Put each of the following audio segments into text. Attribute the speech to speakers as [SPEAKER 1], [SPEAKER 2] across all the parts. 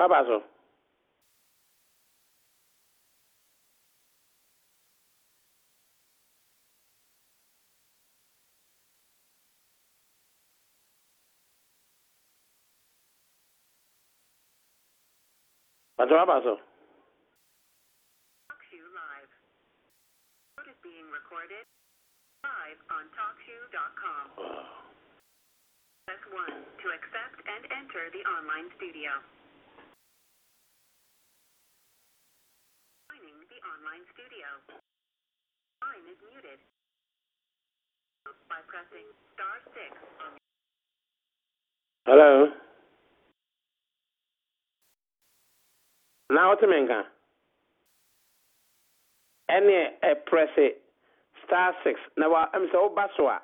[SPEAKER 1] Papa so. Pato papa so.
[SPEAKER 2] live. recorded live on TalkShoe.com. Press 1 to accept and enter the online studio. Joining the online studio. Line is muted. By pressing star 6 on
[SPEAKER 1] Hello. Na wote me nka. Ɛne ɛprɛse star six na wa ɛm sɛ woba so a.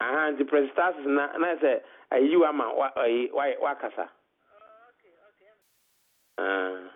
[SPEAKER 1] Aha nti prɛse star six na na sɛ uh, ayi wa ma wa ayi wa wakasa. Ah. Na yɛn taxi driver nsa. Mm,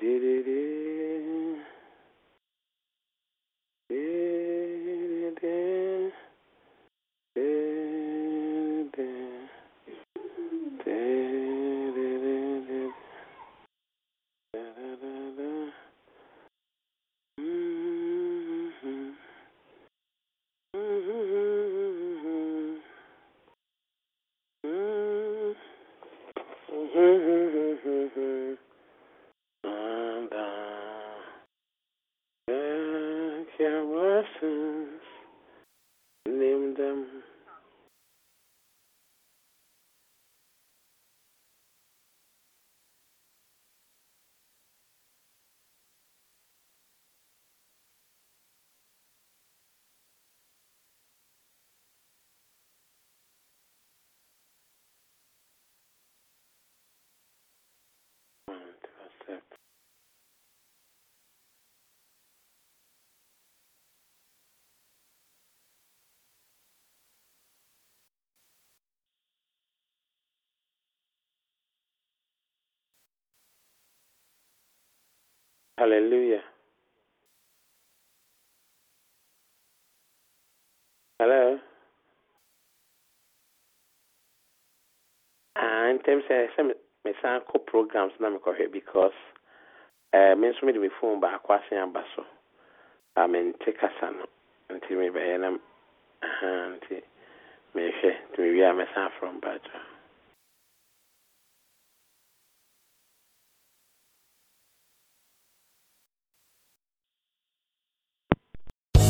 [SPEAKER 1] Pacha ọsọ. Hallelujah. Hello. Ah, ntɛm sɛ sɛ me- mesan kɔ programs na mekɔhwɛ because uh, me nso mede me phone baako asen so a mente kasa no nti mebɛyɛ na nti mehwɛ nti mewie a mɛsan afrɛ mpakyɛ